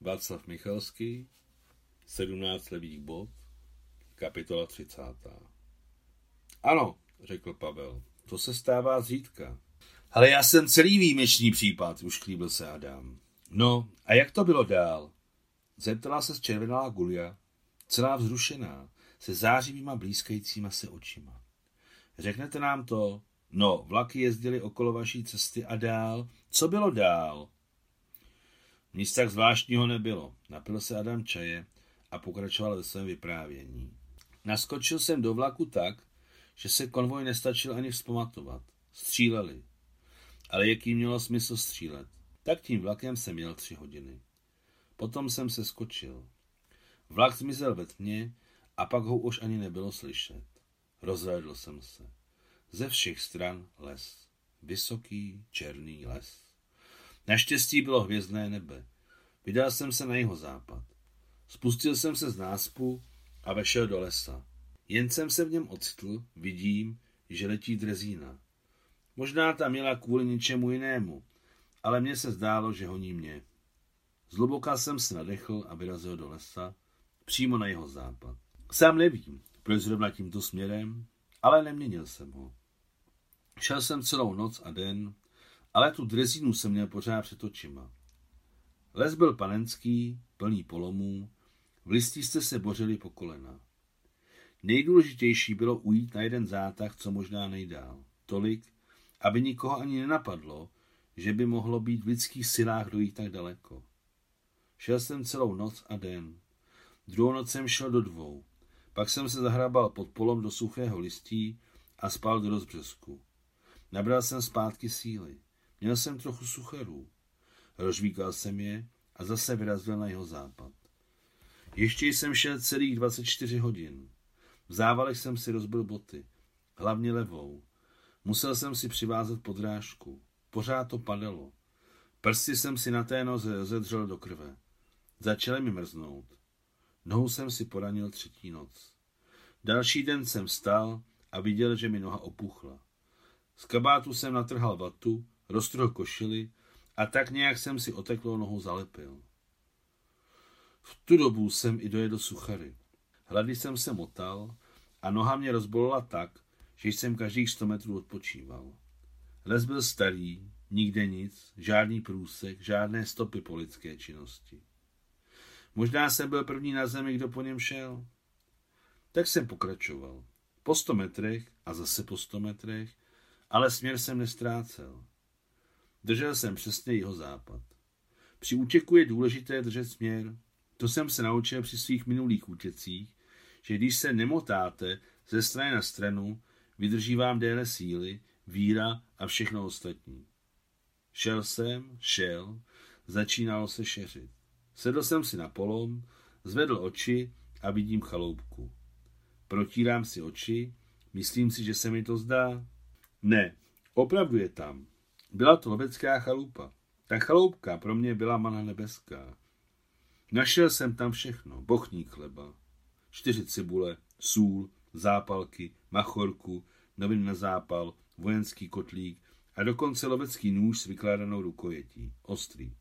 Václav Michalský, 17 levých bod, kapitola 30. Ano, řekl Pavel, to se stává zřídka. Ale já jsem celý výjimečný případ, už klíbil se Adam. No, a jak to bylo dál? Zeptala se zčervenalá Gulia, celá vzrušená, se zářivýma blízkajícíma se očima. Řeknete nám to? No, vlaky jezdily okolo vaší cesty a dál. Co bylo dál? Nic tak zvláštního nebylo. Napil se Adam čaje a pokračoval ve svém vyprávění. Naskočil jsem do vlaku tak, že se konvoj nestačil ani vzpamatovat. Stříleli. Ale jaký mělo smysl střílet? Tak tím vlakem jsem jel tři hodiny. Potom jsem se skočil. Vlak zmizel ve tmě a pak ho už ani nebylo slyšet. Rozhlédl jsem se. Ze všech stran les. Vysoký, černý les. Naštěstí bylo hvězdné nebe. Vydal jsem se na jeho západ. Spustil jsem se z náspu a vešel do lesa. Jen jsem se v něm ocitl, vidím, že letí drezína. Možná tam měla kvůli něčemu jinému, ale mně se zdálo, že honí mě. Zluboka jsem se nadechl a vyrazil do lesa, přímo na jeho západ. Sám nevím, proč zrovna tímto směrem, ale neměnil jsem ho. Šel jsem celou noc a den, ale tu drezínu jsem měl pořád před očima. Les byl panenský, plný polomů, v listí jste se bořili po kolena. Nejdůležitější bylo ujít na jeden zátah, co možná nejdál. Tolik, aby nikoho ani nenapadlo, že by mohlo být v lidských silách dojít tak daleko. Šel jsem celou noc a den. Druhou noc jsem šel do dvou. Pak jsem se zahrabal pod polom do suchého listí a spal do rozbřesku. Nabral jsem zpátky síly. Měl jsem trochu sucherů. Rozvíkal jsem je a zase vyrazil na jeho západ. Ještě jsem šel celých 24 hodin. V závalech jsem si rozbil boty, hlavně levou. Musel jsem si přivázat podrážku. Pořád to padalo. Prsty jsem si na té noze rozedřel do krve. Začaly mi mrznout. Nohu jsem si poranil třetí noc. Další den jsem vstal a viděl, že mi noha opuchla. Z kabátu jsem natrhal vatu, roztrhl košily a tak nějak jsem si oteklou nohu zalepil. V tu dobu jsem i dojedl suchary. Hlady jsem se motal a noha mě rozbolila tak, že jsem každých 100 metrů odpočíval. Les byl starý, nikde nic, žádný průsek, žádné stopy po lidské činnosti. Možná jsem byl první na zemi, kdo po něm šel. Tak jsem pokračoval. Po sto metrech a zase po sto metrech, ale směr jsem nestrácel. Držel jsem přesně jeho západ. Při útěku je důležité držet směr. To jsem se naučil při svých minulých útěcích, že když se nemotáte ze strany na stranu, vydrží vám déle síly, víra a všechno ostatní. Šel jsem, šel, začínalo se šeřit. Sedl jsem si na polom, zvedl oči a vidím chaloupku. Protírám si oči, myslím si, že se mi to zdá. Ne, opravdu je tam. Byla to lovecká chalupa. Ta chaloupka pro mě byla mana nebeská. Našel jsem tam všechno. Bochník chleba, čtyři cibule, sůl, zápalky, machorku, novin na zápal, vojenský kotlík a dokonce lovecký nůž s vykládanou rukojetí, ostrý.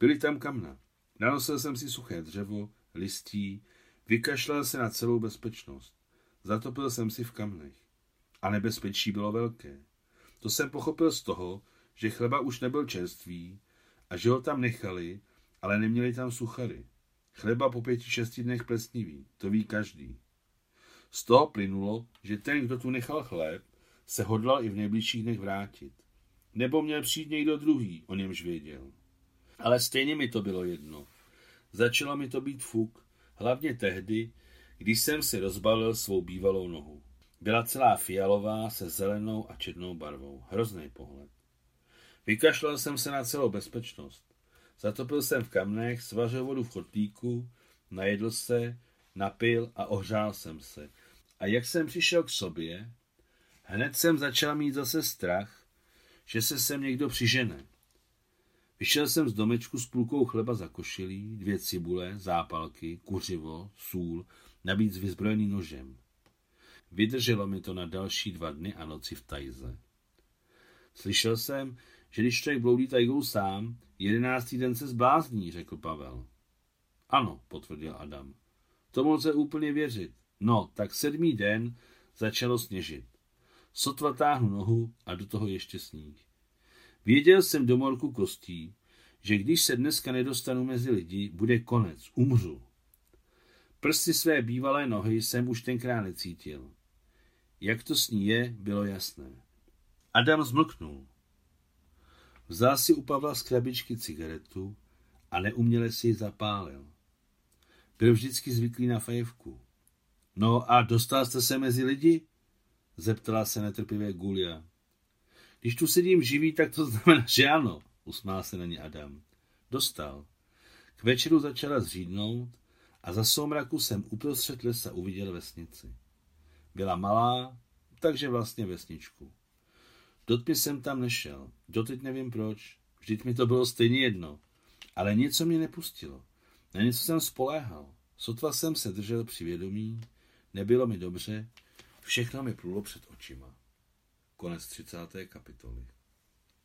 Byly tam kamna. Nanosil jsem si suché dřevo, listí, vykašlal se na celou bezpečnost. Zatopil jsem si v kamnech. A nebezpečí bylo velké. To jsem pochopil z toho, že chleba už nebyl čerstvý a že ho tam nechali, ale neměli tam suchary. Chleba po pěti, šesti dnech plesnivý, to ví každý. Z toho plynulo, že ten, kdo tu nechal chléb, se hodlal i v nejbližších dnech vrátit. Nebo měl přijít někdo druhý, o němž věděl. Ale stejně mi to bylo jedno. Začalo mi to být fuk, hlavně tehdy, když jsem si rozbalil svou bývalou nohu. Byla celá fialová se zelenou a černou barvou. Hrozný pohled. Vykašlal jsem se na celou bezpečnost. Zatopil jsem v kamnech, svařil vodu v kotlíku, najedl se, napil a ohřál jsem se. A jak jsem přišel k sobě, hned jsem začal mít zase strach, že se sem někdo přižene. Vyšel jsem z domečku s půlkou chleba za košilí, dvě cibule, zápalky, kuřivo, sůl, navíc vyzbrojený nožem. Vydrželo mi to na další dva dny a noci v tajze. Slyšel jsem, že když člověk bloudí tajgou sám, Jedenáctý den se zblázní, řekl Pavel. Ano, potvrdil Adam. Tomu lze úplně věřit. No, tak sedmý den začalo sněžit. Sotva táhnu nohu a do toho ještě sníh. Věděl jsem do morku kostí, že když se dneska nedostanu mezi lidi, bude konec, umřu. Prsty své bývalé nohy jsem už tenkrát necítil. Jak to s ní je, bylo jasné. Adam zmlknul. Vzal si u Pavla z krabičky cigaretu a neuměle si ji zapálil. Byl vždycky zvyklý na fajevku. No a dostal jste se mezi lidi? Zeptala se netrpivě Gulia. Když tu sedím živý, tak to znamená, že ano, usmál se na ně Adam. Dostal. K večeru začala zřídnout a za soumraku jsem uprostřed lesa uviděl vesnici. Byla malá, takže vlastně vesničku. Do tmy jsem tam nešel. Doteď nevím proč. Vždyť mi to bylo stejně jedno. Ale něco mě nepustilo. Na něco jsem spoléhal. Sotva jsem se držel při vědomí. Nebylo mi dobře. Všechno mi plulo před očima. Konec 30. kapitoly.